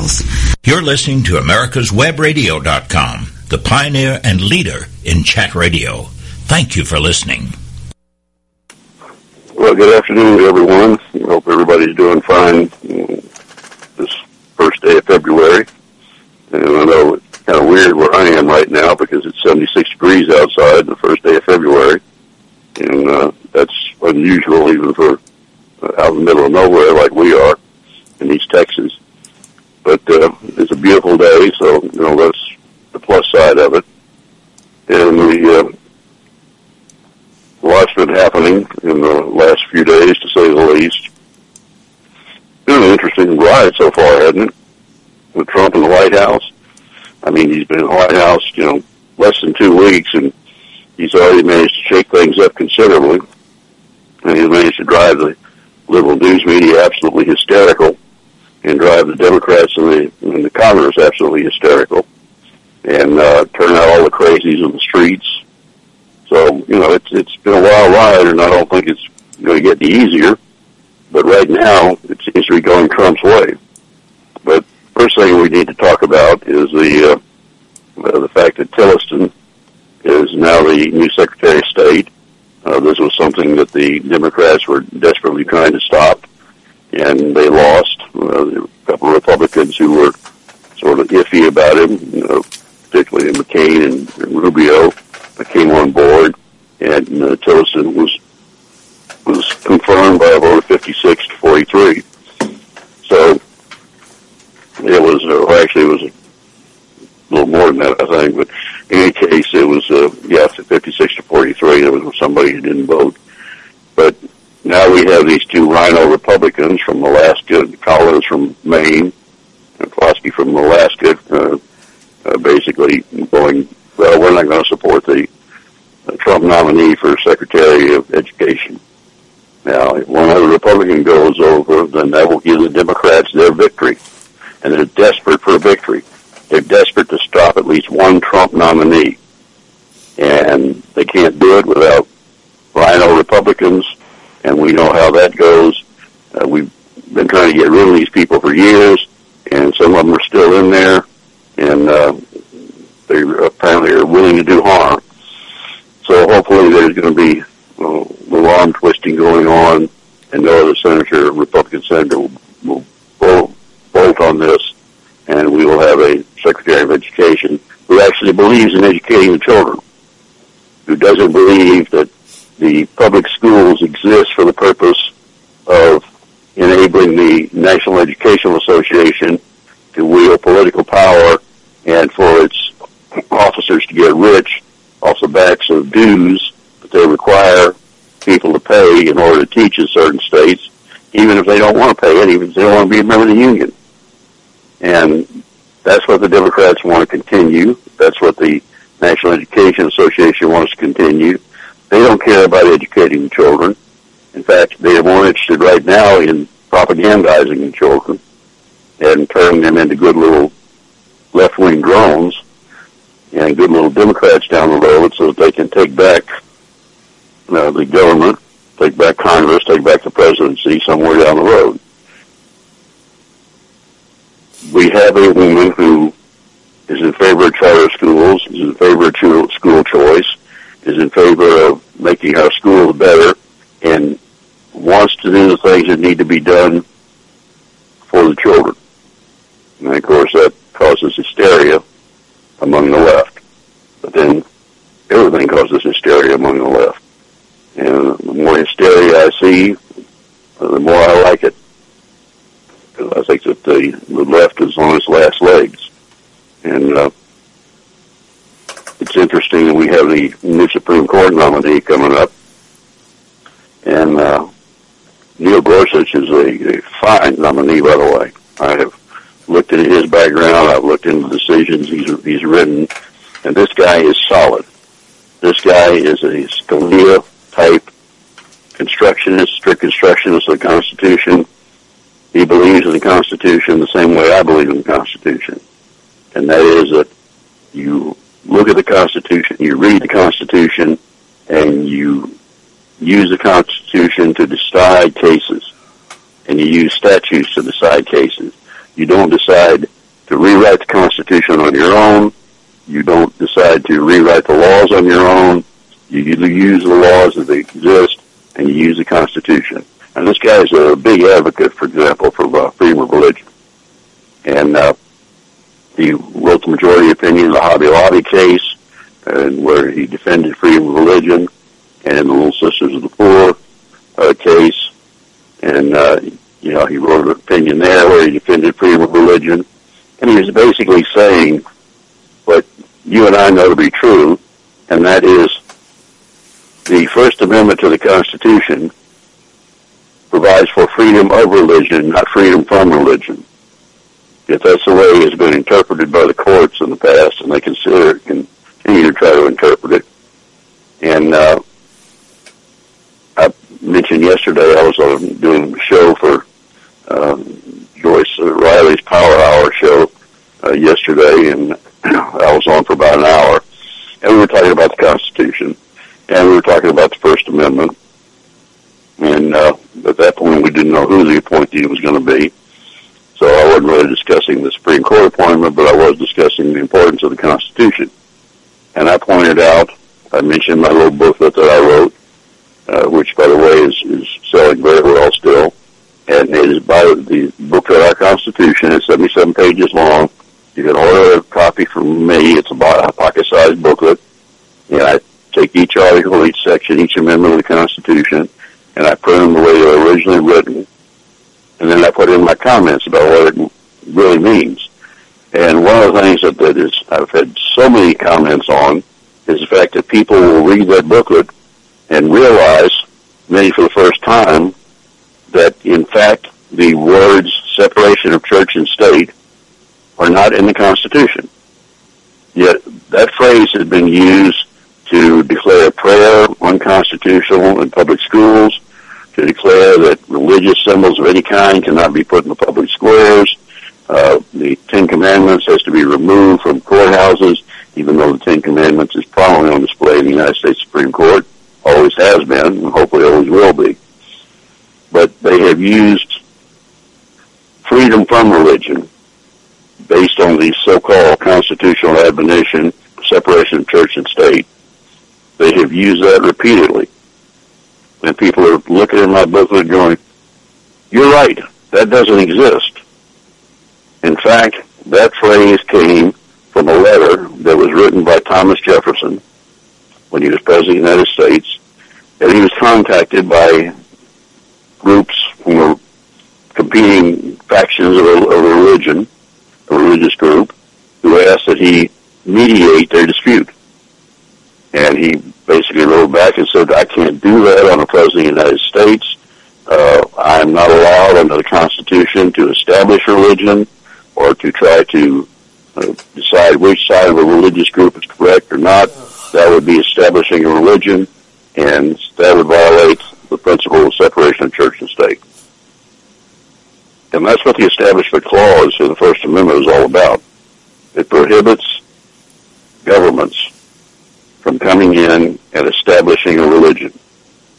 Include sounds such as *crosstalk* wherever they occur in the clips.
miles. You're listening to America's America'sWebRadio.com, the pioneer and leader in chat radio. Thank you for listening. Well, good afternoon everyone. Hope everybody's doing fine this first day of February. And I know it's kind of weird where I am right now because it's 76 degrees outside the first day of February. And uh, that's unusual even for uh, out in the middle of nowhere like we are in East Texas. But uh, it's a beautiful day, so, you know, that's the plus side of it. And the uh, lots been happening in the last few days, to say the least. Been an interesting ride so far, hasn't it? With Trump in the White House. I mean, he's been in the White House, you know, less than two weeks, and he's already managed to shake things up considerably. And he's managed to drive the liberal news media absolutely hysterical and drive the Democrats and the, and the Congress absolutely hysterical and uh, turn out all the crazies in the streets. So, you know, it's it's been a wild ride, and I don't think it's going to get any easier. But right now, it seems to be going Trump's way. But first thing we need to talk about is the uh, uh, the fact that Tillerson is now the new Secretary of State. Uh, this was something that the Democrats were desperately trying to stop, and they lost. Uh, a couple of Republicans who were sort of iffy about him, you know, particularly McCain and, and Rubio came on board, and uh, Tillerson was was confirmed by a vote of 56 to 43. So it was, uh, or actually, it was a little more than that, I think. But in any case, it was, uh, yeah, 56 to 43. There was somebody who didn't vote. But now we have these two rhino Republicans from Alaska, Collins from Maine, and from Alaska, uh, uh, basically going, well, we're not going to support the Trump nominee for Secretary of Education. Now, if one other Republican goes over, then that will give the Democrats their victory. And they're desperate for a victory. They're desperate to stop at least one Trump nominee. And they can't do it without rhino Republicans, and we know how that goes. Uh, we've been trying to get rid of these people for years, and some of them are still in there, and uh, they apparently are willing to do harm. So hopefully there's going to be uh, little arm twisting going on, and no other senator, Republican senator, will, will bolt, bolt on this, and we will have a Secretary of Education who actually believes in educating the children, who doesn't believe that the public schools exist for the purpose of enabling the National Educational Association to wield political power and for its officers to get rich off the backs of dues that they require people to pay in order to teach in certain states, even if they don't want to pay it, even if they don't want to be a member of the union. And that's what the Democrats want to continue. That's what the National Education Association wants to continue. They don't care about educating children. In fact, they are more interested right now in propagandizing children and turning them into good little left-wing drones and good little Democrats down the road so that they can take back uh, the government, take back Congress, take back the presidency somewhere down the road. We have a woman who is in favor of charter schools, is in favor of school choice, is in favor of making our schools better, and wants to do the things that need to be done for the children. And of course that causes hysteria among the left. But then everything causes hysteria among the left. And the more hysteria I see, the more I like it. Because I think that the, the left is on its last legs. And uh, it's interesting that we have the new Supreme Court nominee coming up. And uh, Neil Gorsuch is a, a fine nominee, by the way. I have looked at his background. I've looked into the decisions he's, he's written. And this guy is solid. This guy is a Scalia type constructionist, strict constructionist of the Constitution. He believes in the Constitution the same way I believe in the Constitution. And that is that you look at the Constitution, you read the Constitution, and you use the Constitution to decide cases. And you use statutes to decide cases. You don't decide to rewrite the Constitution on your own. You don't decide to rewrite the laws on your own. You use the laws they exist, and you use the Constitution. And this guy is a big advocate, for example, for uh, freedom of religion. And uh, he wrote the majority opinion in the Hobby Lobby case, and where he defended freedom of religion, and the Little Sisters of the Poor uh, case, and uh, you know he wrote an opinion there where he defended freedom of religion, and he was basically saying what you and I know to be true, and that is the First Amendment to the Constitution provides for freedom of religion, not freedom from religion. If that's the way it's been interpreted by the courts in the past, and they consider it, continue to try to interpret it. And uh, I mentioned yesterday I was uh, doing a show for um, Joyce Riley's Power Hour show uh, yesterday, and *clears throat* I was on for about an hour, and we were talking about the Constitution, and we were talking about the First Amendment, and uh, at that point we didn't know who the appointee was going to be. So I wasn't really discussing the Supreme Court appointment, but I was discussing the importance of the Constitution. And I pointed out, I mentioned my little booklet that I wrote, uh, which by the way is, is selling very well still. And it is by the booklet Our Constitution. It's 77 pages long. You can order a copy from me. It's about a pocket-sized booklet. And I take each article, each section, each amendment of the Constitution, and I print them the way they were originally written, and then I put in my comments about what it really means. And one of the things that, that is I've had so many comments on is the fact that people will read that booklet and realize, many for the first time, that in fact the words separation of church and state are not in the Constitution. Yet that phrase has been used to declare prayer unconstitutional in public schools, to declare that religious symbols of any kind cannot be put in the public squares. Uh, the Ten Commandments has to be removed from courthouses, even though the Ten Commandments is prominently on display in the United States Supreme Court, always has been, and hopefully always will be. But they have used freedom from religion based on the so-called constitutional admonition, separation of church and state. They have used that repeatedly looking my booklet going, you're right, that doesn't exist. In fact, that phrase came from a letter that was written by Thomas Jefferson when he was President of the United States, and he was contacted by groups from were competing factions of a, of a religion, a religious group, who asked that he mediate their dispute. And he basically wrote back and said, I can't do that. I'm a president of the United States. Uh, I'm not allowed under the Constitution to establish religion or to try to uh, decide which side of a religious group is correct or not. That would be establishing a religion, and that would violate the principle of separation of church and state. And that's what the Establishment Clause of the First Amendment is all about. It prohibits governments from coming in and establishing a religion.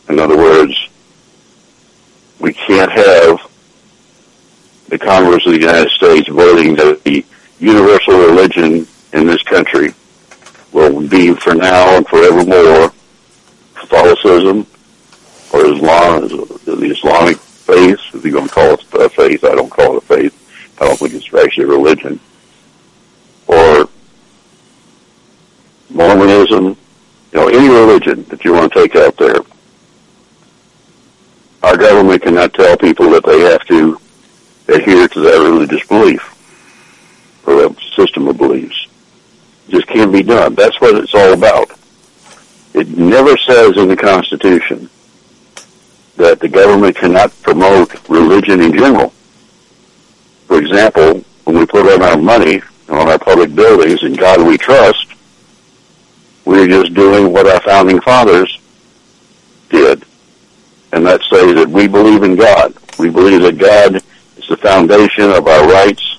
In other words, we can't have the Congress of the United States voting that the universal religion in this country will be for now and forevermore Catholicism or Islam, the Islamic faith, if you're going to call it a faith, I don't call it a faith. I don't think it's actually a religion. Or Mormonism, you know, any that you want to take out there. Our government cannot tell people that they have to adhere to that religious belief or that system of beliefs. It just can't be done. That's what it's all about. It never says in the Constitution that the government cannot promote religion in general. For example, when we put on our money on our public buildings, in God we trust, we're just doing what our founding fathers did. And that's say that we believe in God. We believe that God is the foundation of our rights,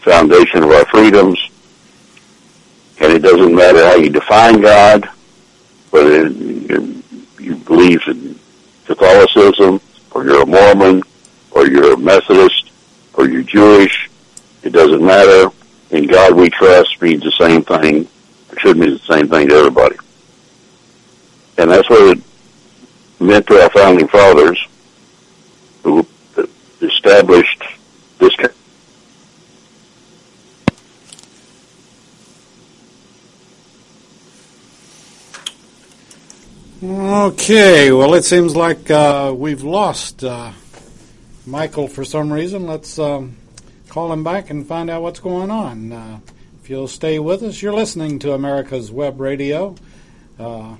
foundation of our freedoms, and it doesn't matter how you define God, whether you believe in Catholicism, or you're a Mormon, or you're a Methodist, or you're Jewish, It doesn't matter. In God we trust means the same thing. Should mean the same thing to everybody. And that's what it meant to our founding fathers who established this country. Okay, well, it seems like uh, we've lost uh, Michael for some reason. Let's um, call him back and find out what's going on. Uh, if you'll stay with us, you're listening to America's Web Radio. Uh,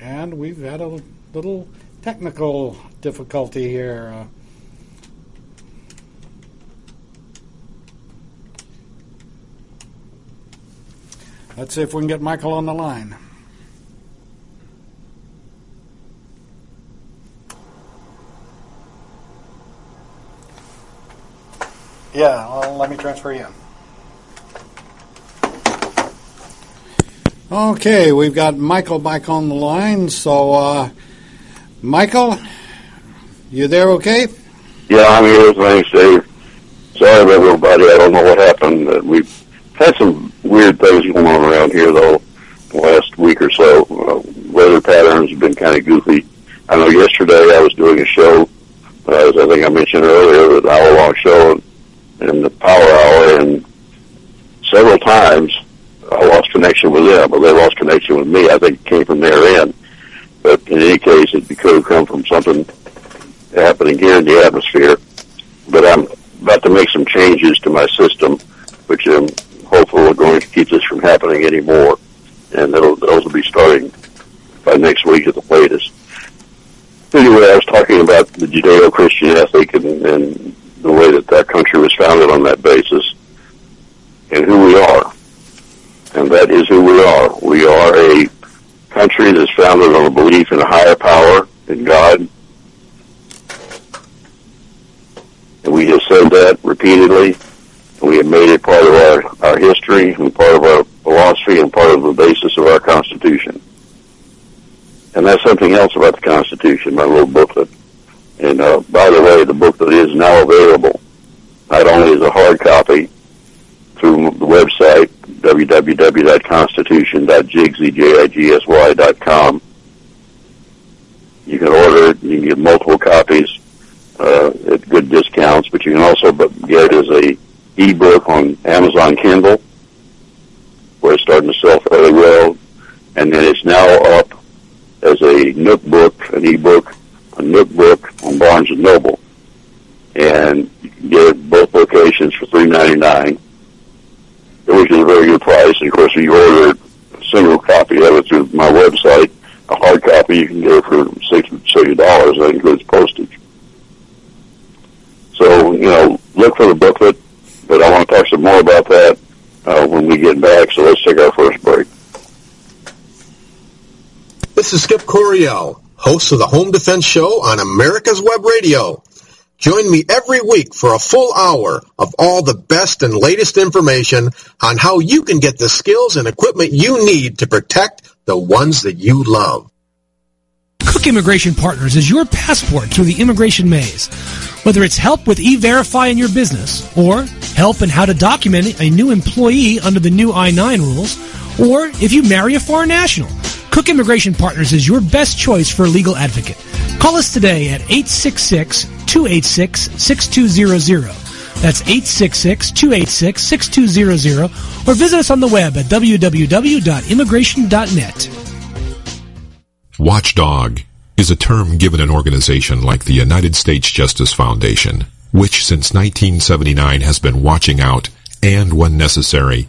and we've had a little technical difficulty here. Uh, let's see if we can get Michael on the line. Yeah, well, let me transfer you. Okay, we've got Michael back on the line. So, uh, Michael, you there okay? Yeah, I'm here. Thanks, Dave. Sorry everybody. I don't know what happened. Uh, we've had some weird things going on around here, though, the last week or so. Uh, weather patterns have been kind of goofy. I know yesterday I was doing a show, uh, as I think I mentioned earlier, an hour-long show, in the power hour, and several times connection with them, but they lost connection with me. I think it came from their end. But in any case, it could have come from something happening here in the atmosphere. But I'm about to make some changes to my system, which I'm hopeful are going to keep this from happening anymore. And those will be starting by next week at the latest. Anyway, I was talking about the Judeo-Christian ethic and, and the way that that country was founded on that basis and who we are. And that is who we are. We are a country that's founded on a belief in a higher power, in God. And we have said that repeatedly. We have made it part of our, our history and part of our philosophy and part of the basis of our Constitution. And that's something else about the Constitution, my little booklet. And uh, by the way, the booklet is now available, not only as a hard copy through the website www.constitution.jigsy.com. You can order it. You can get multiple copies uh, at good discounts, but you can also get it as a ebook on Amazon Kindle, where it's starting to sell fairly well, and then it's now up as a Nook book, an ebook a Nook book on Barnes and Noble, and you can get it both locations for three ninety nine, which is a very good price. And of course, if you order a single copy of it through my website, a hard copy you can get for sixty dollars. That includes postage. So you know, look for the booklet, but I want to talk some more about that uh, when we get back. So let's take our first break. This is Skip Coryell host of the Home Defense Show on America's Web Radio. Join me every week for a full hour of all the best and latest information on how you can get the skills and equipment you need to protect the ones that you love. Cook Immigration Partners is your passport through the immigration maze. Whether it's help with E-Verify in your business, or help in how to document a new employee under the new I-9 rules, or if you marry a foreign national, Cook Immigration Partners is your best choice for a legal advocate. Call us today at 866-286-6200. That's 866-286-6200 or visit us on the web at www.immigration.net. Watchdog is a term given an organization like the United States Justice Foundation, which since 1979 has been watching out and, when necessary,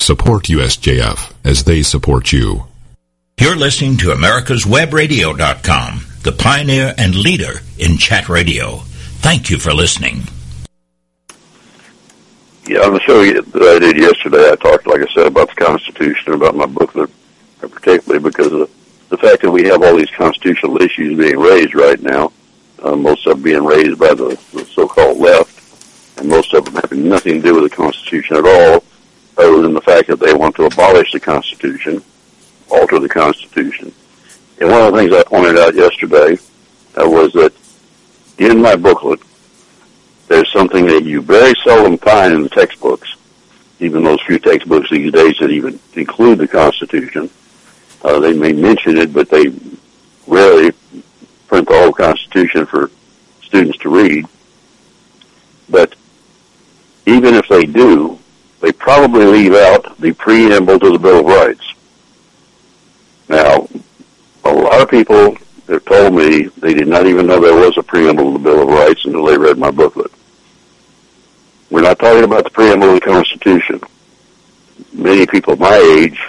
Support USJF as they support you. You're listening to America'sWebRadio.com, the pioneer and leader in chat radio. Thank you for listening. yeah, on the show that I did yesterday, I talked, like I said, about the Constitution, and about my booklet, particularly because of the fact that we have all these constitutional issues being raised right now. Uh, most of them being raised by the, the so-called left, and most of them having nothing to do with the Constitution at all, other than the fact that they want to abolish the Constitution, alter the Constitution. And one of the things I pointed out yesterday uh, was that in my booklet, there's something that you very seldom find in the textbooks, even those few textbooks these days that even include the Constitution. Uh, they may mention it, but they rarely print the whole Constitution for students to read. But even if they do, they probably leave out the preamble to the Bill of Rights. Now, a lot of people have told me they did not even know there was a preamble to the Bill of Rights until they read my booklet. We're not talking about the preamble of the Constitution. Many people my age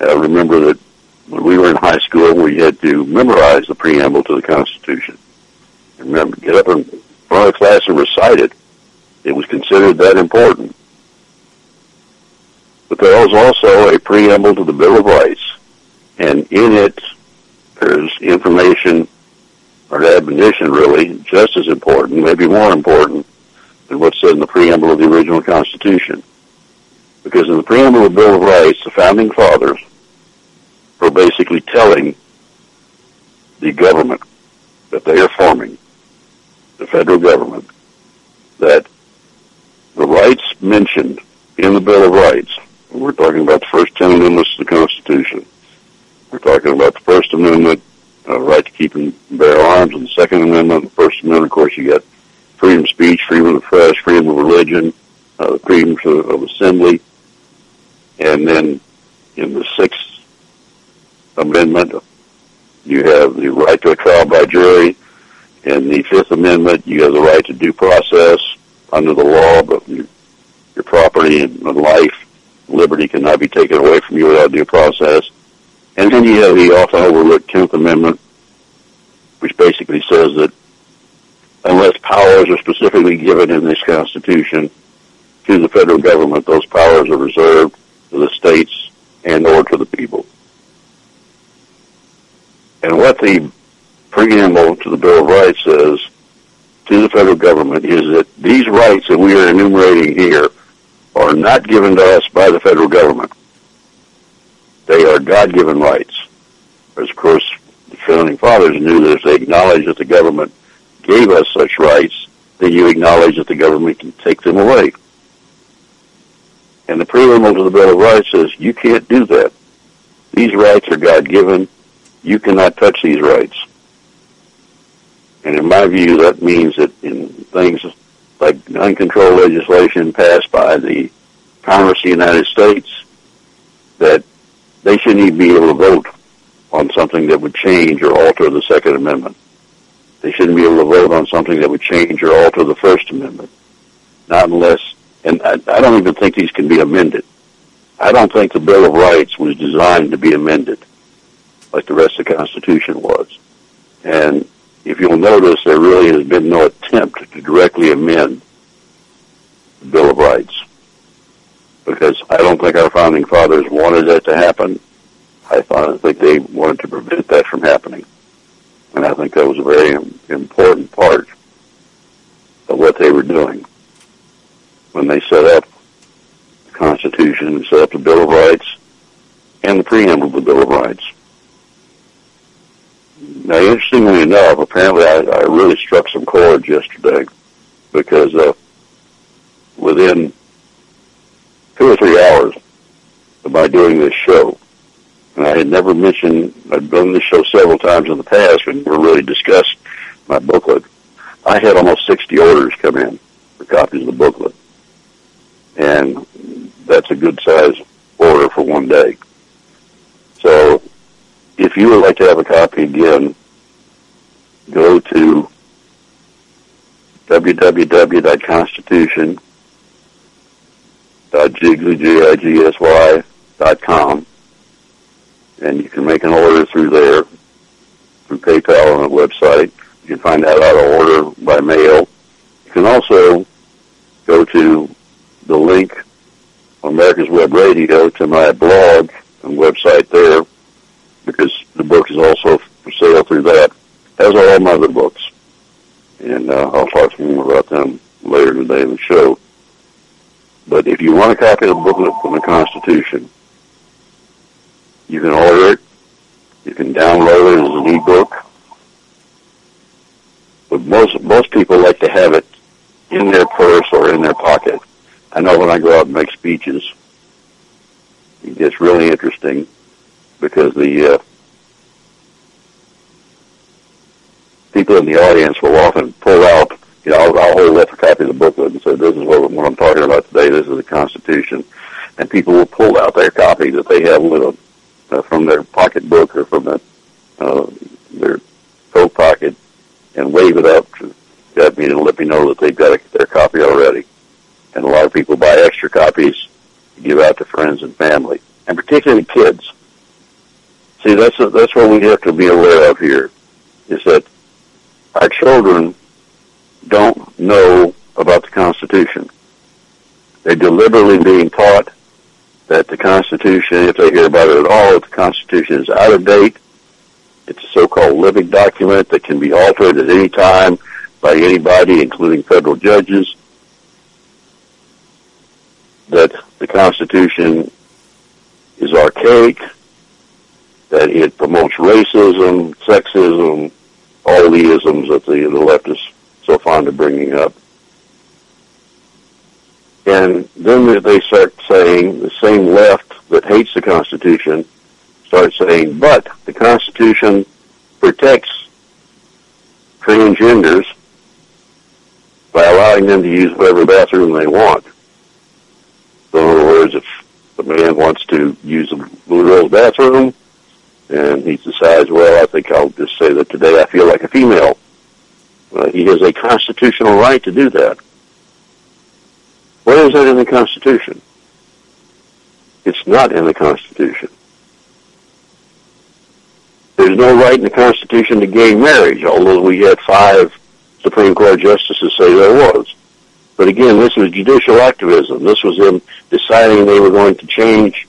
uh, remember that when we were in high school, we had to memorize the preamble to the Constitution. Remember, get up in front of class and recite it. It was considered that important. But there was also a preamble to the Bill of Rights, and in it, there's information or admonition, really, just as important, maybe more important, than what's said in the preamble of the original Constitution. Because in the preamble of the Bill of Rights, the founding fathers were basically telling the government that they are forming, the federal government, that the rights mentioned in the Bill of Rights, we're talking about the first ten amendments to the Constitution, we're talking about the First Amendment, uh, right to keep and bear arms, and the Second Amendment, the First Amendment, of course, you got freedom of speech, freedom of press, freedom of religion, uh, freedom of, of assembly, and then in the Sixth Amendment, you have the right to a trial by jury. In the Fifth Amendment, you have the right to due process under the law, but your, your property and life, liberty cannot be taken away from you without due process. And then you have the often overlooked Tenth Amendment, which basically says that unless powers are specifically given in this Constitution to the federal government, those powers are reserved to the states and or to the people. And what the preamble to the Bill of Rights says to the federal government is that these rights that we are enumerating here are not given to us by the federal government. They are God-given rights. As of course, the founding fathers knew that if they acknowledged that the government gave us such rights, then you acknowledge that the government can take them away. And the preamble to the Bill of Rights says you can't do that. These rights are God-given. You cannot touch these rights. And in my view, that means that in things like uncontrolled legislation passed by the Congress of the United States, that they shouldn't even be able to vote on something that would change or alter the Second Amendment. They shouldn't be able to vote on something that would change or alter the First Amendment. Not unless, and I, I don't even think these can be amended. I don't think the Bill of Rights was designed to be amended like the rest of the Constitution was. And if you'll notice, there really has been no attempt to directly amend the Bill of Rights. Because I don't think our founding fathers wanted that to happen. I think they wanted to prevent that from happening. And I think that was a very important part of what they were doing when they set up the Constitution set up the Bill of Rights and the preamble of the Bill of Rights. Now, interestingly enough, apparently I, I really struck some chords yesterday because uh, within two or three hours of my doing this show, and I had never mentioned, I'd done this show several times in the past and never really discussed my booklet. I had almost 60 orders come in for copies of the booklet. And that's a good size order for one day. So if you would like to have a copy again, go to www.constitution.jigsy.com and you can make an order through there, through PayPal on the website. You can find out how to order by mail. You can also go to the link on America's Web Radio to my blog and website there because the book is also for sale through that, as are all my other books. And uh, I'll talk to you more about them later today in the show. But if you want a copy of the booklet from the Constitution, you can order it. You can download it as an ebook. But most most people like to have it in their purse or in their pocket. I know when I go out and make speeches, it gets really interesting because the uh, people in the audience will often pull out, you know, I'll, I'll hold up a copy of the booklet and say, this is what, what I'm talking about today, this is the Constitution. And people will pull out their copy that they have with them uh, from their pocketbook or from the, uh, their coat pocket and wave it up to at me to let me know that they've got a, their copy already. And a lot of people buy extra copies to give out to friends and family, and particularly kids. See, that's a, that's what we have to be aware of here, is that our children don't know about the Constitution. They're deliberately being taught that the Constitution, if they hear about it at all, the Constitution is out of date. It's a so-called living document that can be altered at any time by anybody, including federal judges. That the Constitution is archaic, that it promotes racism, sexism, all the isms that the, the left is so fond of bringing up. And then they start saying, the same left that hates the Constitution starts saying, but the Constitution protects transgenders by allowing them to use whatever bathroom they want. So in other words, if the man wants to use the Blue Rose bathroom, and he decides, well, I think I'll just say that today I feel like a female. Uh, he has a constitutional right to do that. Where is that in the Constitution? It's not in the Constitution. There's no right in the Constitution to gay marriage, although we had five Supreme Court justices say there was. But again, this was judicial activism. This was them deciding they were going to change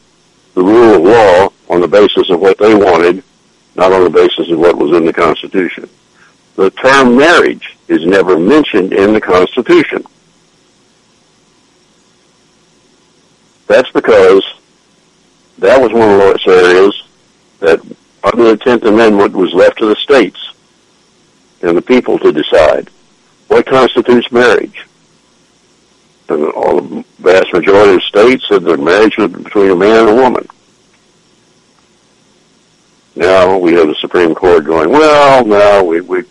the rule of law on the basis of what they wanted, not on the basis of what was in the Constitution. The term marriage is never mentioned in the Constitution. That's because that was one of those areas that under the Tenth Amendment was left to the states and the people to decide what constitutes marriage. And all the vast majority of states said that marriage was between a man and a woman. Now we have the Supreme Court going, well, no, we, we,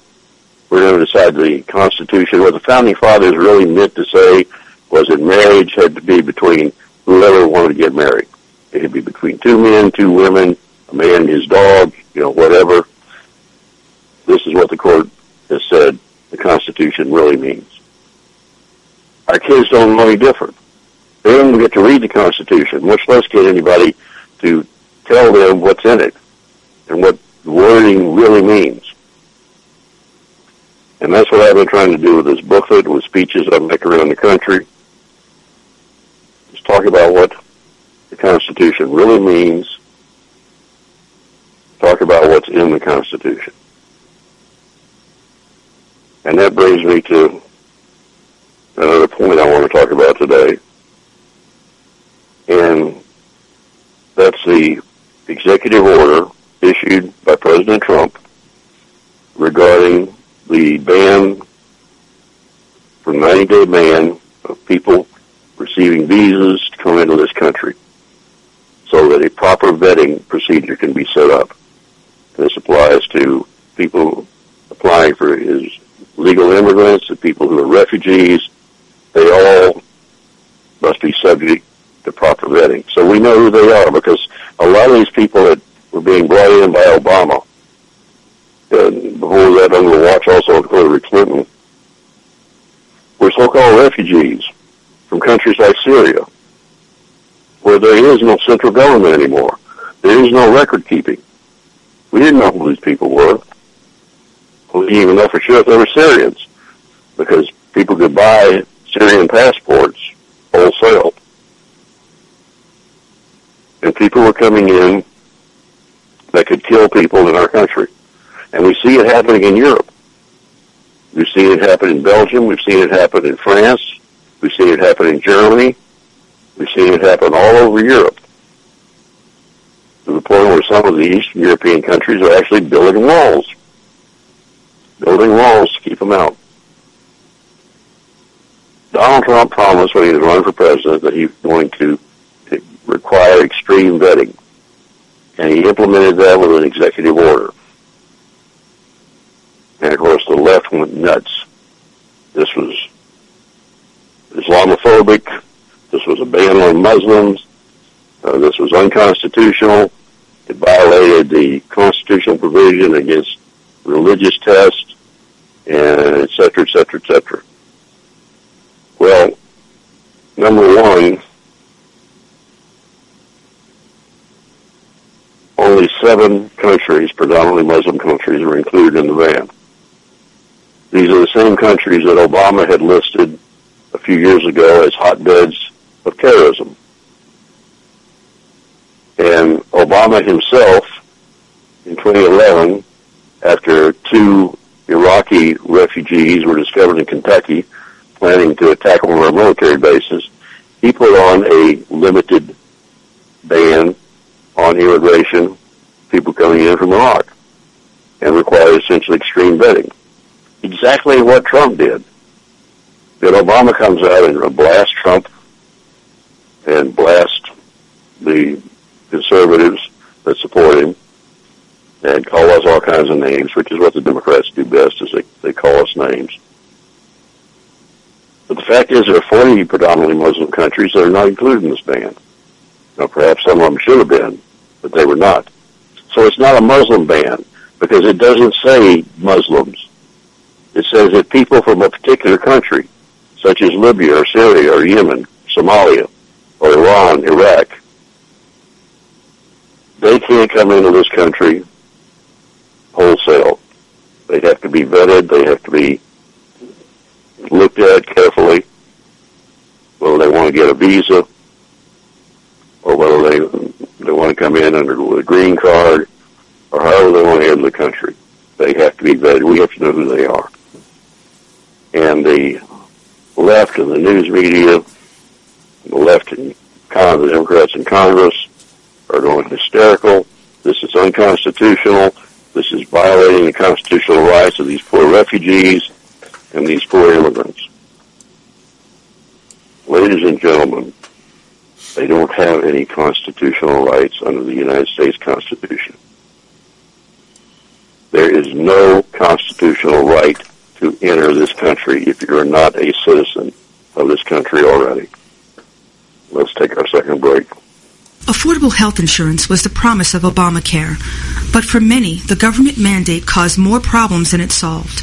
we're going to decide the Constitution. What the Founding Fathers really meant to say was that marriage had to be between whoever wanted to get married. It could be between two men, two women, a man his dog, you know, whatever. This is what the court has said the Constitution really means. Our kids don't know any different. They don't get to read the Constitution, much less get anybody to tell them what's in it and what the wording really means. And that's what I've been trying to do with this booklet, with speeches I make around the country. Just talk about what the Constitution really means. Talk about what's in the Constitution. And that brings me to another point I want to talk about today. And that's the executive order issued by President Trump regarding the ban, from 90 day ban of people receiving visas to come into this country so that a proper vetting procedure can be set up. This applies to people applying for his legal immigrants, the people who are refugees. They all must be subject to proper vetting. So we know who they are because a lot of these people that were being brought in by Obama. And before that, under the watch also of Hillary Clinton, were so-called refugees from countries like Syria, where there is no central government anymore. There is no record keeping. We didn't know who these people were. We didn't even know for sure if they were Syrians, because people could buy Syrian passports, wholesale. And people were coming in that could kill people in our country. And we see it happening in Europe. We've seen it happen in Belgium. We've seen it happen in France. We've seen it happen in Germany. We've seen it happen all over Europe. To the point where some of the Eastern European countries are actually building walls. Building walls to keep them out. Donald Trump promised when he was running for president that he was going to require extreme vetting. And he implemented that with an executive order. And of course the left went nuts. This was Islamophobic. This was a ban on Muslims. Uh, this was unconstitutional. It violated the constitutional provision against religious tests, and et cetera, et cetera, et cetera. Well, number one, only seven countries, predominantly Muslim countries, are included in the ban. These are the same countries that Obama had listed a few years ago as hotbeds of terrorism. And Obama himself, in 2011, after two Iraqi refugees were discovered in Kentucky planning to attack one of our military bases, he put on a limited ban on immigration, people coming in from Iraq, and require essentially extreme vetting. Exactly what Trump did. Then Obama comes out and blasts Trump and blast the conservatives that support him and call us all kinds of names, which is what the Democrats do best, is they, they call us names. But the fact is there are 40 predominantly Muslim countries that are not included in this ban. Now perhaps some of them should have been, but they were not. So it's not a Muslim ban because it doesn't say Muslims. It says that people from a particular country, such as Libya or Syria or Yemen, Somalia, or Iran, Iraq, they can't come into this country wholesale. They have to be vetted. They have to be looked at carefully, whether they want to get a visa or whether they they want to come in under a green card or however they want to enter the country. They have to be vetted. We have to know who they are. And the left and the news media, the left and kind of the Democrats in Congress are going hysterical. This is unconstitutional. This is violating the constitutional rights of these poor refugees and these poor immigrants. Ladies and gentlemen, they don't have any constitutional rights under the United States Constitution. There is no constitutional right to enter this country if you're not a citizen of this country already. Let's take our second break. Affordable health insurance was the promise of Obamacare, but for many, the government mandate caused more problems than it solved.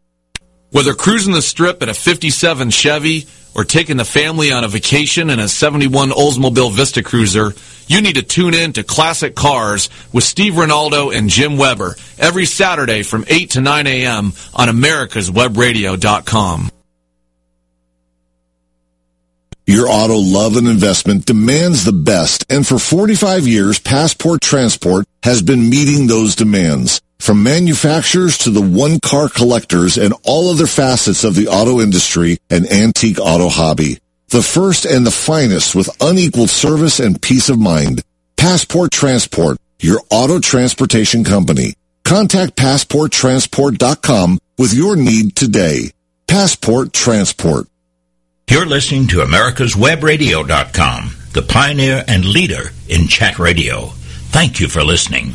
Whether cruising the strip in a 57 Chevy or taking the family on a vacation in a 71 Oldsmobile Vista Cruiser, you need to tune in to Classic Cars with Steve Ronaldo and Jim Weber every Saturday from 8 to 9 a.m. on americaswebradio.com. Your auto love and investment demands the best, and for 45 years, Passport Transport has been meeting those demands. From manufacturers to the one-car collectors and all other facets of the auto industry and antique auto hobby. The first and the finest with unequaled service and peace of mind. Passport Transport, your auto transportation company. Contact PassportTransport.com with your need today. Passport Transport. You're listening to America's America'sWebRadio.com, the pioneer and leader in chat radio. Thank you for listening.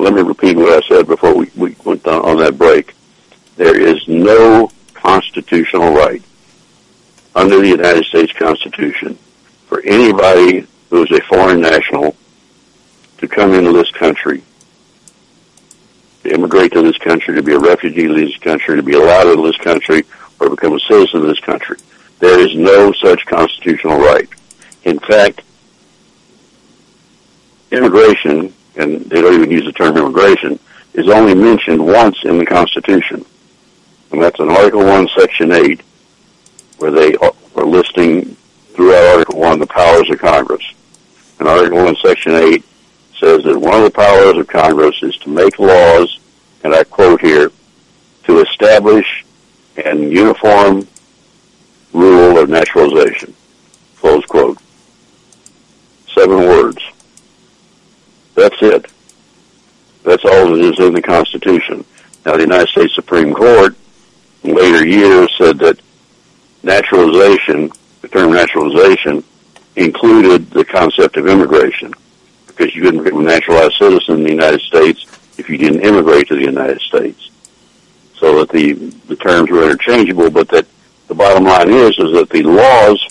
Let me repeat what I said before we, we went on, on that break. There is no constitutional right under the United States Constitution for anybody who is a foreign national to come into this country, to immigrate to this country, to be a refugee in this country, to be allowed in this country, or become a citizen of this country. There is no such constitutional right. In fact, immigration, and they don't even use the term immigration, is only mentioned once in the Constitution. And that's in Article 1, Section 8, where they are listing throughout Article 1 the powers of Congress. And Article 1, Section 8 says that one of the powers of Congress is to make laws, and I quote here, to establish an uniform rule of naturalization. Close quote. Seven words. That's it. That's all that is in the Constitution. Now, the United States Supreme Court in later years said that naturalization, the term naturalization, included the concept of immigration because you couldn't become a naturalized citizen in the United States if you didn't immigrate to the United States. So that the, the terms were interchangeable, but that the bottom line is, is that the laws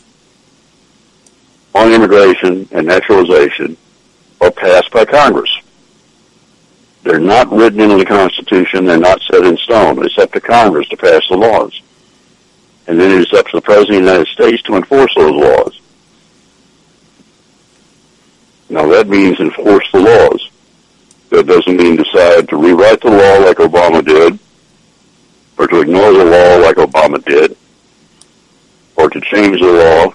on immigration and naturalization are passed by Congress. They're not written into the Constitution. They're not set in stone. It's up to Congress to pass the laws. And then it is up to the President of the United States to enforce those laws. Now that means enforce the laws. That doesn't mean decide to rewrite the law like Obama did, or to ignore the law like Obama did, or to change the law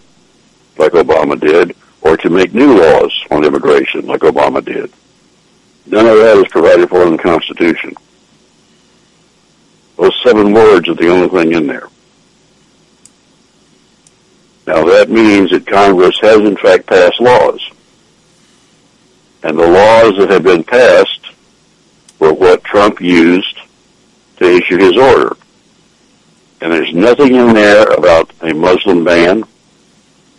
like Obama did, or to make new laws on immigration like Obama did. None of that is provided for in the Constitution. Those seven words are the only thing in there. Now that means that Congress has in fact passed laws. And the laws that have been passed were what Trump used to issue his order. And there's nothing in there about a Muslim ban,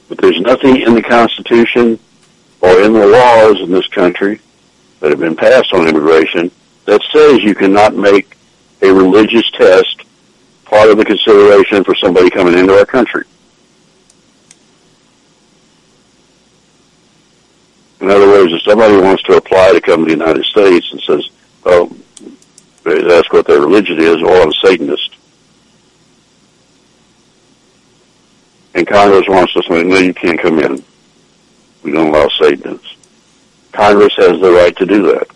but there's nothing in the Constitution or in the laws in this country that have been passed on immigration that says you cannot make a religious test part of the consideration for somebody coming into our country. In other words, if somebody wants to apply to come to the United States and says, oh, that's what their religion is, or I'm a Satanist, and Congress wants to say, no, you can't come in. We don't allow Satanists. Congress has the right to do that.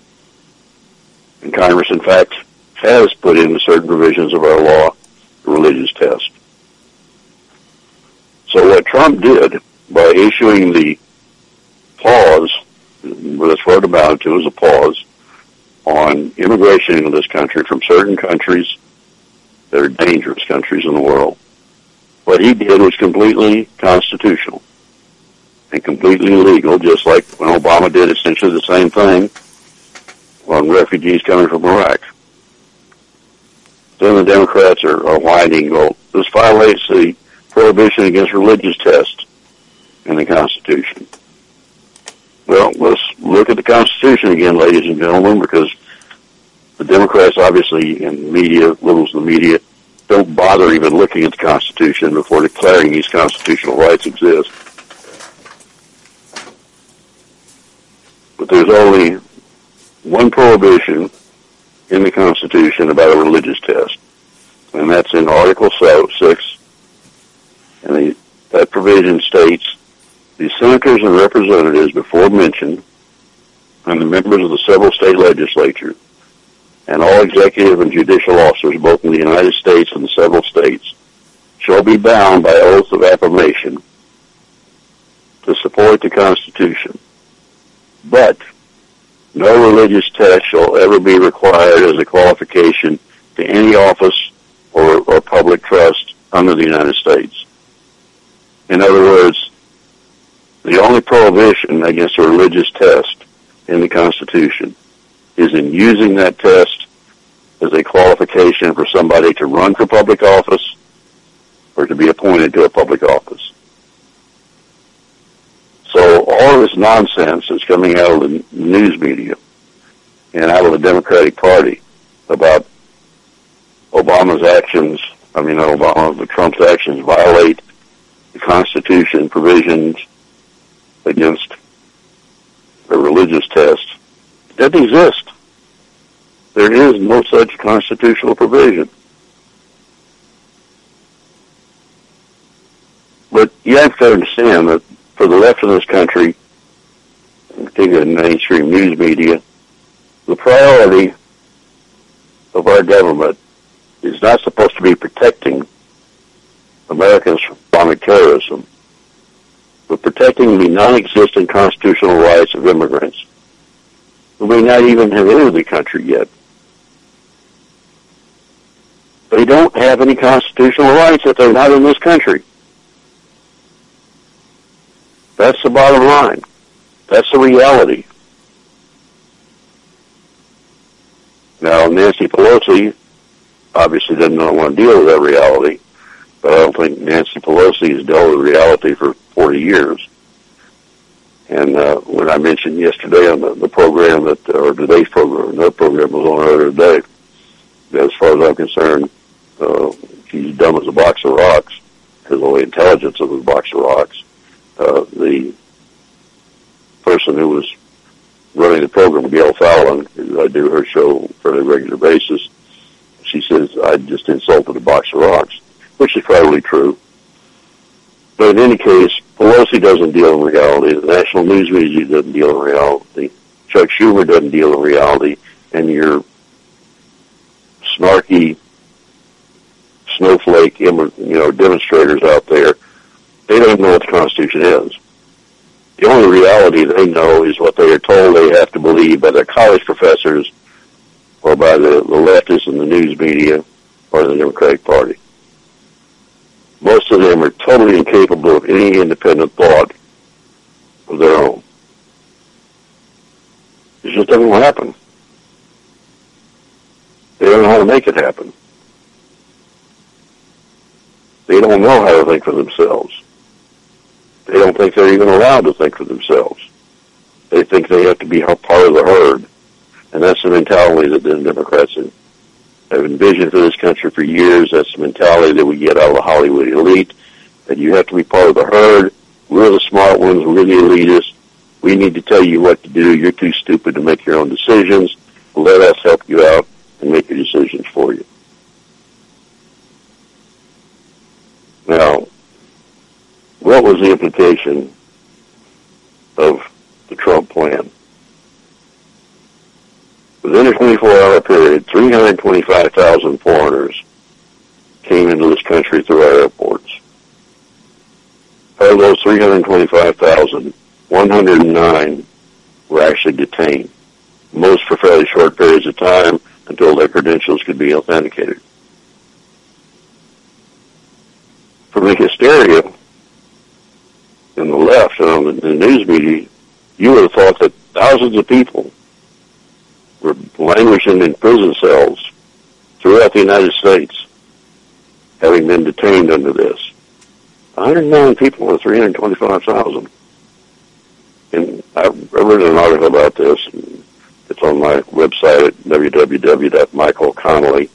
And Congress, in fact, has put in certain provisions of our law the religious test. So what Trump did by issuing the pause, that's what it amounted to, was a pause on immigration into this country from certain countries that are dangerous countries in the world. What he did was completely constitutional and completely legal, just like when Obama did essentially the same thing on refugees coming from Iraq. Then the Democrats are, are whining, well, this violates the prohibition against religious tests in the Constitution. Well, let's look at the Constitution again, ladies and gentlemen, because the Democrats obviously the media, liberals in the media, don't bother even looking at the Constitution before declaring these constitutional rights exist. But there's only one prohibition in the Constitution about a religious test, and that's in Article 6, and the, that provision states, the senators and representatives before mentioned, and the members of the several state legislatures, and all executive and judicial officers, both in the United States and the several states, shall be bound by oath of affirmation to support the Constitution but no religious test shall ever be required as a qualification to any office or, or public trust under the United States. In other words, the only prohibition against a religious test in the Constitution is in using that test as a qualification for somebody to run for public office or to be appointed to a public office. So all this nonsense is coming out of the news media and out of the Democratic Party about Obama's actions, I mean not Obama, but Trump's actions violate the Constitution provisions against a religious test. It doesn't exist. There is no such constitutional provision. But you have to understand that for the left of this country, particularly the mainstream news media, the priority of our government is not supposed to be protecting Americans from Islamic terrorism, but protecting the non-existent constitutional rights of immigrants who may not even have entered the country yet. They don't have any constitutional rights if they're not in this country. That's the bottom line. That's the reality. Now, Nancy Pelosi obviously doesn't want to deal with that reality, but I don't think Nancy Pelosi has dealt with reality for 40 years. And uh, when I mentioned yesterday on the, the program that, or today's program, that program was on earlier today, as far as I'm concerned, uh, she's dumb as a box of rocks of the intelligence of a box of rocks. Uh, the person who was running the program, Gail Fallon, I do her show on a regular basis, she says, I just insulted a box of rocks, which is probably true. But in any case, Pelosi doesn't deal in reality. The national news media doesn't deal in reality. Chuck Schumer doesn't deal in reality. And your snarky snowflake, you know, demonstrators out there, they don't know what the Constitution is. The only reality they know is what they are told they have to believe by their college professors or by the, the leftists in the news media or the Democratic Party. Most of them are totally incapable of any independent thought of their own. It just doesn't happen. They don't know how to make it happen. They don't know how to think for themselves. They don't think they're even allowed to think for themselves. They think they have to be part of the herd. And that's the mentality that the Democrats have envisioned for this country for years. That's the mentality that we get out of the Hollywood elite, that you have to be part of the herd. We're the smart ones. We're the elitists. We need to tell you what to do. You're too stupid to make your own decisions. Let us help you out and make your decisions for you. Now, what was the implication of the Trump plan? Within a 24-hour period, 325,000 foreigners came into this country through our airports. Out of those 325,000, 109 were actually detained, most for fairly short periods of time until their credentials could be authenticated. From the hysteria in the left and on the news media, you would have thought that thousands of people were languishing in prison cells throughout the United States, having been detained under this. 109 people of 325,000. And I, I wrote an article about this. It's on my website at www.michaelconnelly,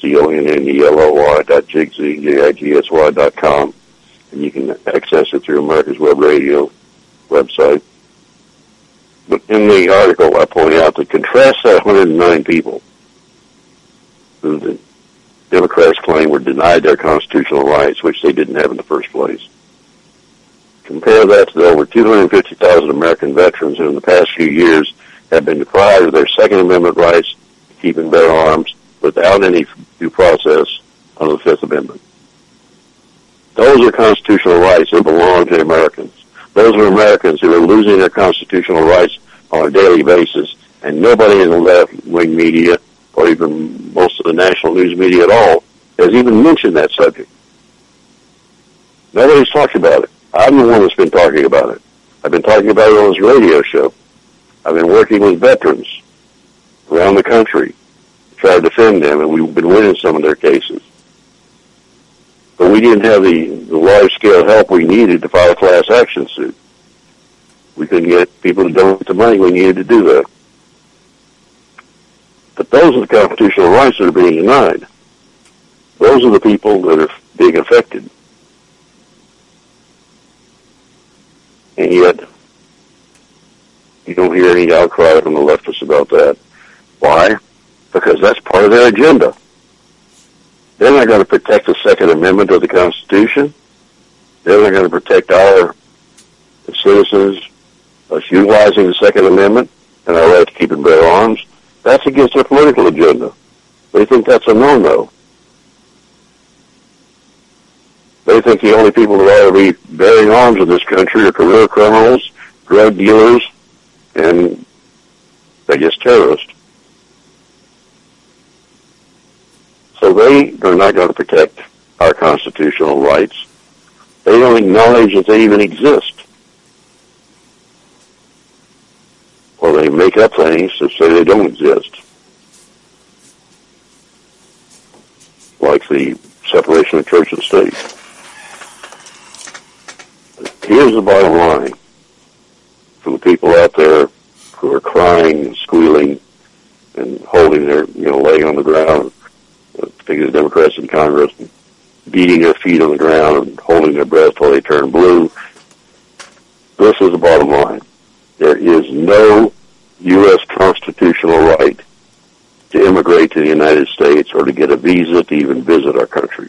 C-O-N-N-E-L-O-Y dot J-I-G-S-Y dot com. And you can access it through America's Web Radio website. But in the article, I point out to contrast that 109 people who the Democrats claim were denied their constitutional rights, which they didn't have in the first place. Compare that to the over 250,000 American veterans who in the past few years have been deprived of their Second Amendment rights to keep and bear arms without any due process under the Fifth Amendment. Those are constitutional rights that belong to Americans. Those are Americans who are losing their constitutional rights on a daily basis, and nobody in the left-wing media, or even most of the national news media at all, has even mentioned that subject. Nobody's talked about it. I'm the one that's been talking about it. I've been talking about it on this radio show. I've been working with veterans around the country to try to defend them, and we've been winning some of their cases. But we didn't have the, the large-scale help we needed to file a class action suit. We couldn't get people to donate the money we needed to do that. But those are the constitutional rights that are being denied. Those are the people that are being affected. And yet, you don't hear any outcry from the leftists about that. Why? Because that's part of their agenda. They're not going to protect the Second Amendment of the Constitution. They're not going to protect our citizens us utilizing the Second Amendment and our right to keep and bear arms. That's against their political agenda. They think that's a no-no. They think the only people that ought to be bearing arms in this country are career criminals, drug dealers, and I guess terrorists. So they are not going to protect our constitutional rights. They don't acknowledge that they even exist. Or they make up things to say they don't exist. Like the separation of church and state. Here's the bottom line for the people out there who are crying and squealing and holding their, you know, laying on the ground, the Democrats in Congress, beating their feet on the ground and holding their breath while they turn blue. This is the bottom line. There is no U.S. constitutional right to immigrate to the United States or to get a visa to even visit our country.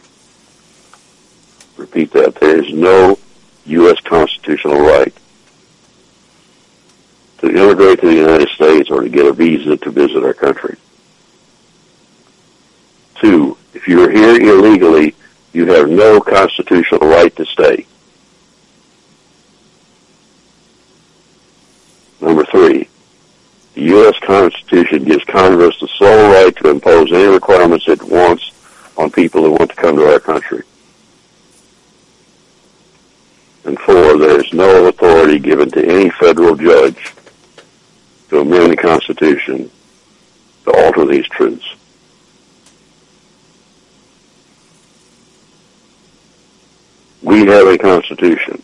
Repeat that. There is no U.S. constitutional right to immigrate to the United States or to get a visa to visit our country. Two, if you are here illegally, you have no constitutional right to stay. Number three, the U.S. Constitution gives Congress the sole right to impose any requirements it wants on people who want to come to our country. And four, there is no authority given to any federal judge to amend the Constitution to alter these truths. We have a Constitution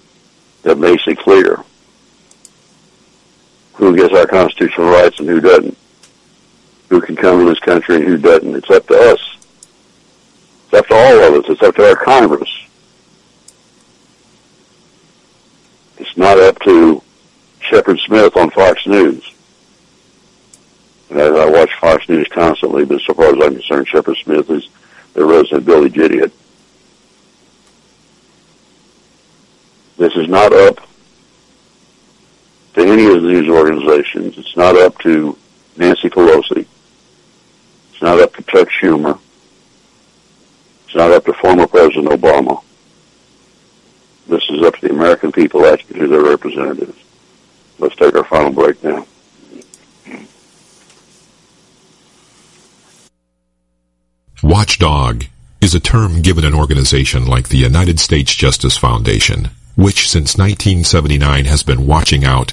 that makes it clear who gets our constitutional rights and who doesn't. Who can come to this country and who doesn't. It's up to us. It's up to all of us. It's up to our Congress. It's not up to Shepard Smith on Fox News. And I, I watch Fox News constantly, but so far as I'm concerned, Shepard Smith is their resident Billy Idiot. This is not up to any these organizations. It's not up to Nancy Pelosi. It's not up to Chuck Schumer. It's not up to former President Obama. This is up to the American people acting through their representatives. Let's take our final break now. Watchdog is a term given an organization like the United States Justice Foundation, which since 1979 has been watching out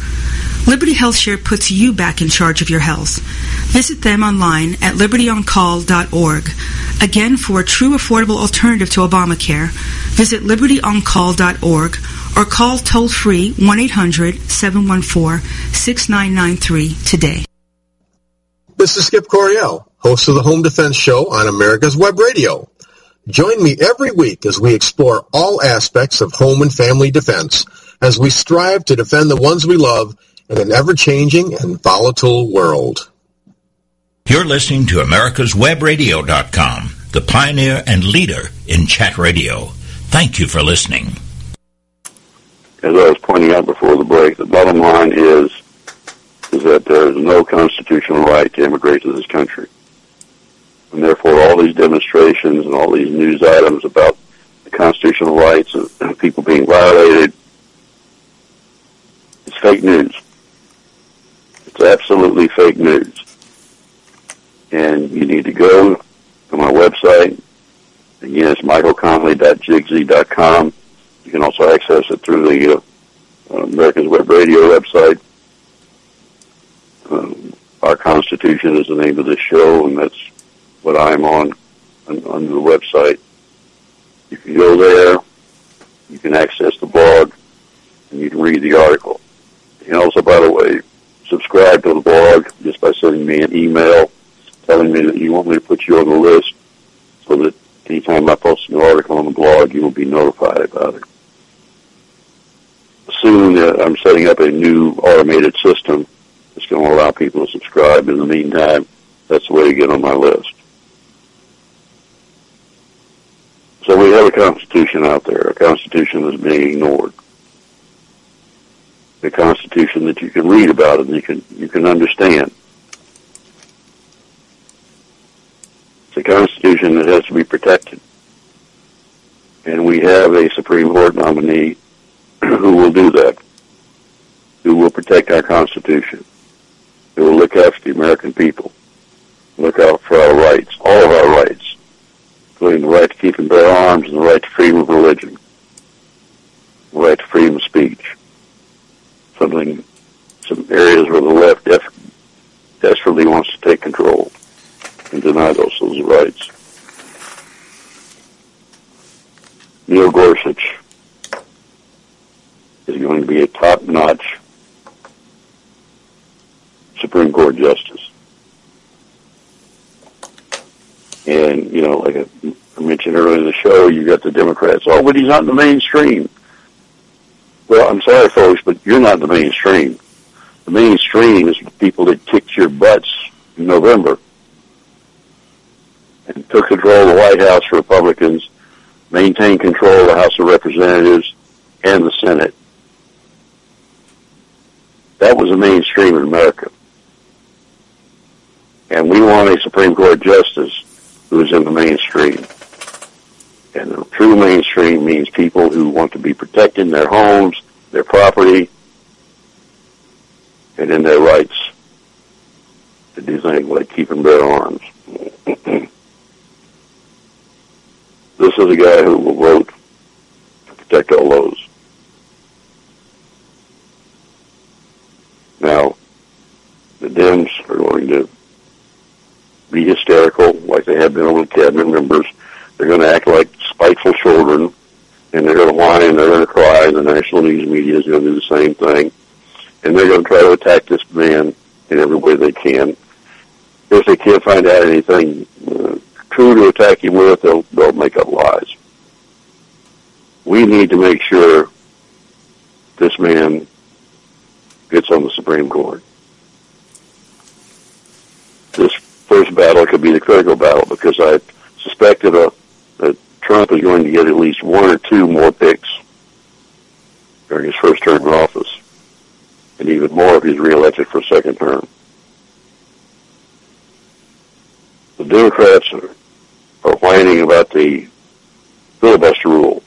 Liberty HealthShare puts you back in charge of your health. Visit them online at libertyoncall.org. Again, for a true affordable alternative to Obamacare, visit libertyoncall.org or call toll-free 1-800-714-6993 today. This is Skip Coryell, host of the Home Defense Show on America's Web Radio. Join me every week as we explore all aspects of home and family defense as we strive to defend the ones we love in an ever-changing and volatile world. You're listening to America'sWebRadio.com, the pioneer and leader in chat radio. Thank you for listening. As I was pointing out before the break, the bottom line is is that there is no constitutional right to immigrate to this country. And therefore all these demonstrations and all these news items about the constitutional rights of people being violated, it's fake news. It's absolutely fake news. And you need to go to my website. Again, it's michaelconnelly.jigsy.com. You can also access it through the uh, America's Web Radio website. Um, Our Constitution is the name of this show, and that's what I'm on, on on the website. You can go there. You can access the blog, and you can read the article. And also, by the way, subscribe to the blog just by sending me an email telling me that you want me to put you on the list so that anytime I post an article on the blog, you will be notified about it. Soon, uh, I'm setting up a new automated system that's going to allow people to subscribe. In the meantime, that's the way to get on my list. So we have a constitution out there, a constitution that's being ignored. A constitution that you can read about and you can you can understand. It's a constitution that has to be protected. And we have a Supreme Court nominee *clears throat* who will do that, who will protect our Constitution, who will look after the American people, look out for our rights, all of our rights, including the right to keep and bear arms and the right to freedom of religion, the right to freedom of speech, something, some areas where the left def- desperately wants to take control and deny those, those rights. Neil Gorsuch is going to be a top-notch Supreme Court justice. And, you know, like I mentioned earlier in the show, you got the Democrats, oh, but he's not in the mainstream. Well, I'm sorry, folks, but you're not the mainstream. The mainstream is the people that kicked your butts in November and took control of the White House Republicans, maintained control of the House of Representatives and the Senate. That was the mainstream in America. And we want a Supreme Court justice who is in the mainstream. And the true mainstream means people who want to be protected in their homes, their property, and in their rights to do things like keeping bear arms. *clears throat* this is a guy who will vote to protect all those. Now, the Dems are going to be hysterical like they have been over the cabinet members. They're going to act like spiteful children, and they're going to whine and they're going to cry, and the national news media is going to do the same thing. And they're going to try to attack this man in every way they can. If they can't find out anything uh, true to attack him with, they'll, they'll make up lies. We need to make sure this man gets on the Supreme Court. This first battle could be the critical battle because I suspect uh, that Trump is going to get at least one or two more picks during his first term in office, and even more if he's reelected for a second term. The Democrats are, are whining about the filibuster rule,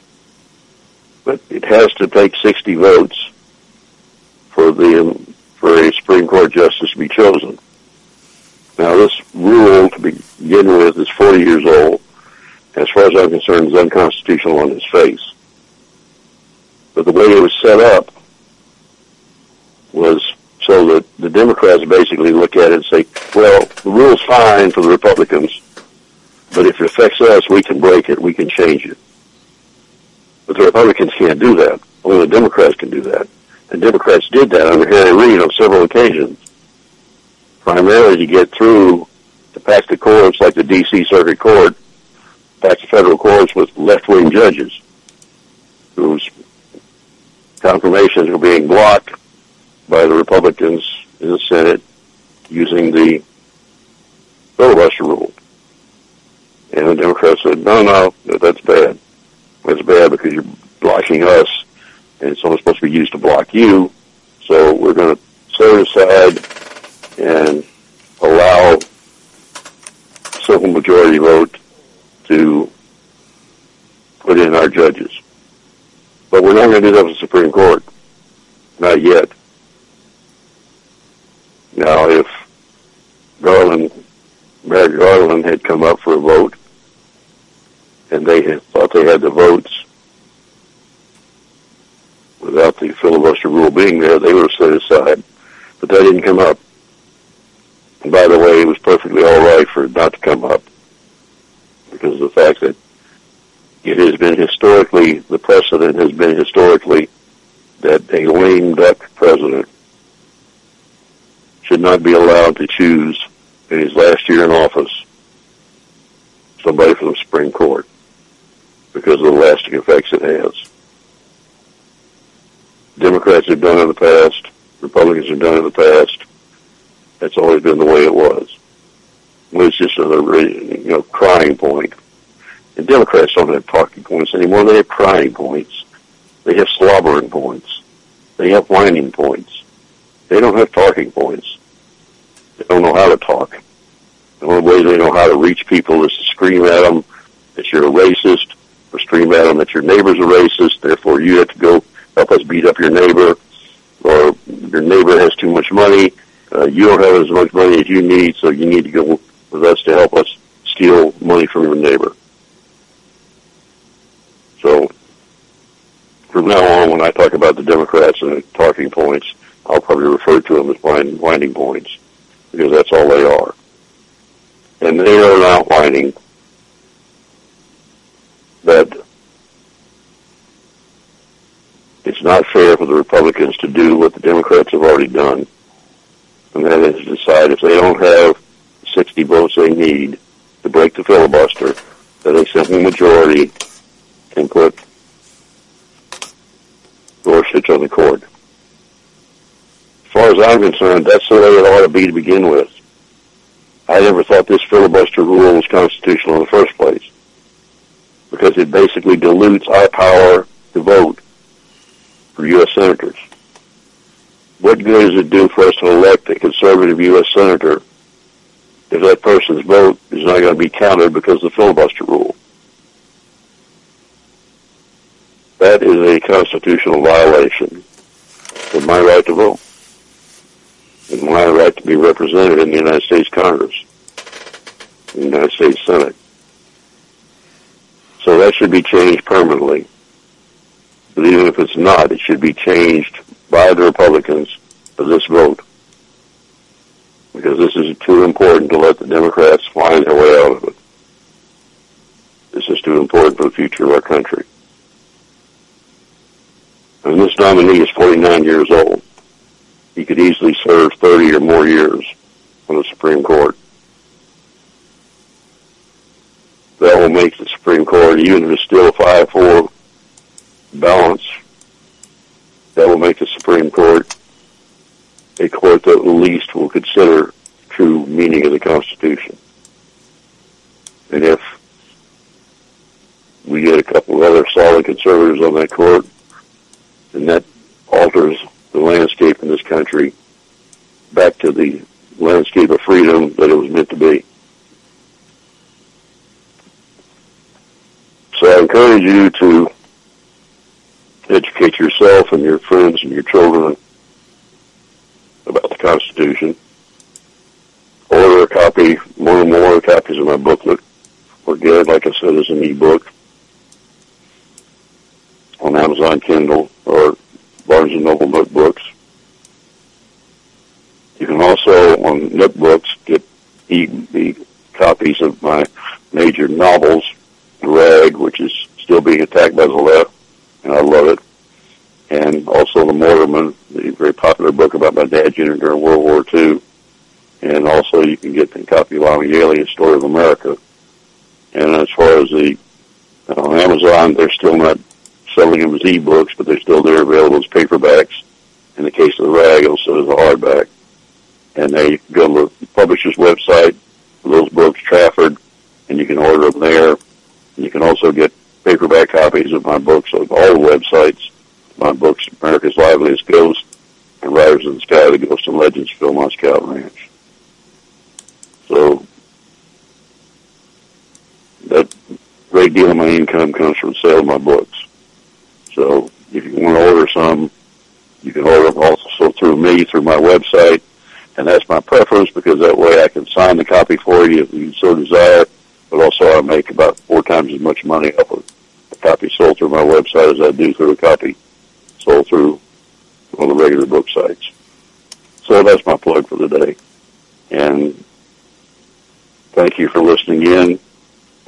but it has to take 60 votes for the for a Supreme Court justice to be chosen. Now, this rule, to begin with, is 40 years old. As far as I'm concerned, is unconstitutional on its face. But the way it was set up was so that the Democrats basically look at it and say, well, the rule's fine for the Republicans, but if it affects us, we can break it, we can change it. But the Republicans can't do that. Only the Democrats can do that. And Democrats did that under Harry Reid on several occasions, primarily to get through to pack the courts like the D.C. Circuit Court, pack the federal courts with left-wing judges whose confirmations were being blocked by the Republicans in the Senate using the filibuster rule. And the Democrats said, no, no, that's bad. That's bad because you're blocking us, and it's only supposed to be used to block you. So we're going to set aside and allow simple majority vote to put in our judges. But we're not going to do that with the Supreme Court. Not yet. Now, if Garland, Merrick Garland had come up for a vote, and they had thought they had the votes without the filibuster rule being there, they would have set aside. But that didn't come up. And by the way, it was perfectly all right for it not to come up because of the fact that it has been historically, the precedent has been historically that a lame duck president should not be allowed to choose in his last year in office somebody from the Supreme Court because of the lasting effects it has. Democrats have done it in the past. Republicans have done it in the past. That's always been the way it was. It's just a you know crying point. And Democrats don't have talking points anymore. They have crying points. They have slobbering points. They have whining points. They don't have talking points. They don't know how to talk. The only way they know how to reach people is to scream at them that you're a racist, or scream at them that your neighbor's a racist, therefore you have to go help us beat up your neighbor, or your neighbor has too much money, uh, you don't have as much money as you need, so you need to go with us to help us steal money from your neighbor. So, from now on, when I talk about the Democrats and the talking points, I'll probably refer to them as whining points, because that's all they are. And they are now whining that it's not fair for the Republicans to do what the Democrats have already done, and that is decide if they don't have 60 votes they need to break the filibuster, that a simple majority can put Gorsuch on the court. As far as I'm concerned, that's the way it ought to be to begin with. I never thought this filibuster rule was constitutional in the first place because it basically dilutes our power to vote for U.S. senators. What good does it do for us to elect a conservative U.S. senator if that person's vote is not going to be counted because of the filibuster rule? That is a constitutional violation of my right to vote and my right to be represented in the United States Congress, the United States Senate. So that should be changed permanently. But even if it's not, it should be changed by the Republicans for this vote. Because this is too important to let the Democrats find their way out of it. This is too important for the future of our country. And this nominee is 49 years old. He could easily serve 30 or more years on the Supreme Court. That will make the Supreme Court, even if it's still a 5-4 balance, that will make the Supreme Court a court that at least will consider true meaning of the Constitution. And if we get a couple of other solid conservatives on that court, then that alters the landscape in this country back to the landscape of freedom that it was meant to be. So I encourage you to educate yourself and your friends and your children about the Constitution. Order a copy, one or more copies of my booklet, or get like I said, as an e-book on Amazon Kindle or Barnes & Noble Notebooks. and Nook Books get e- the copies of my major novels, Rag, which is still being attacked by the left, and I love it, and also The Mortarmen, the very popular book about my dad's unit during World War II, and also you can get the copy of Galey, A Story of America. And as far as the uh, on Amazon, they're still not selling them as e-books, but they're still there available as paperbacks. In the case of the rag, also as a hardback. And they go to the publisher's website for those books, Trafford, and you can order them there. And you can also get paperback copies of my books on all the websites. My books, America's Liveliest Ghost, and Riders in the Sky, The Ghosts and Legends, Philmont Scout Ranch. So, that great deal of my income comes from sale of my books. So, if you want to order some, you can order them also through me, through my website, and that's my preference because that way I can sign the copy for you if you so desire, but also I make about four times as much money off of a copy sold through my website as I do through a copy sold through one of the regular book sites. So that's my plug for the day. And thank you for listening in.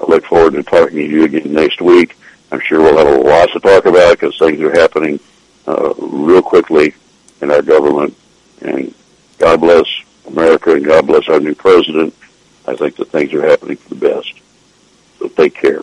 I look forward to talking to you again next week. I'm sure we'll have a lot to talk about because things are happening uh, real quickly in our government. And God bless America and God bless our new president. I think that things are happening for the best. So take care.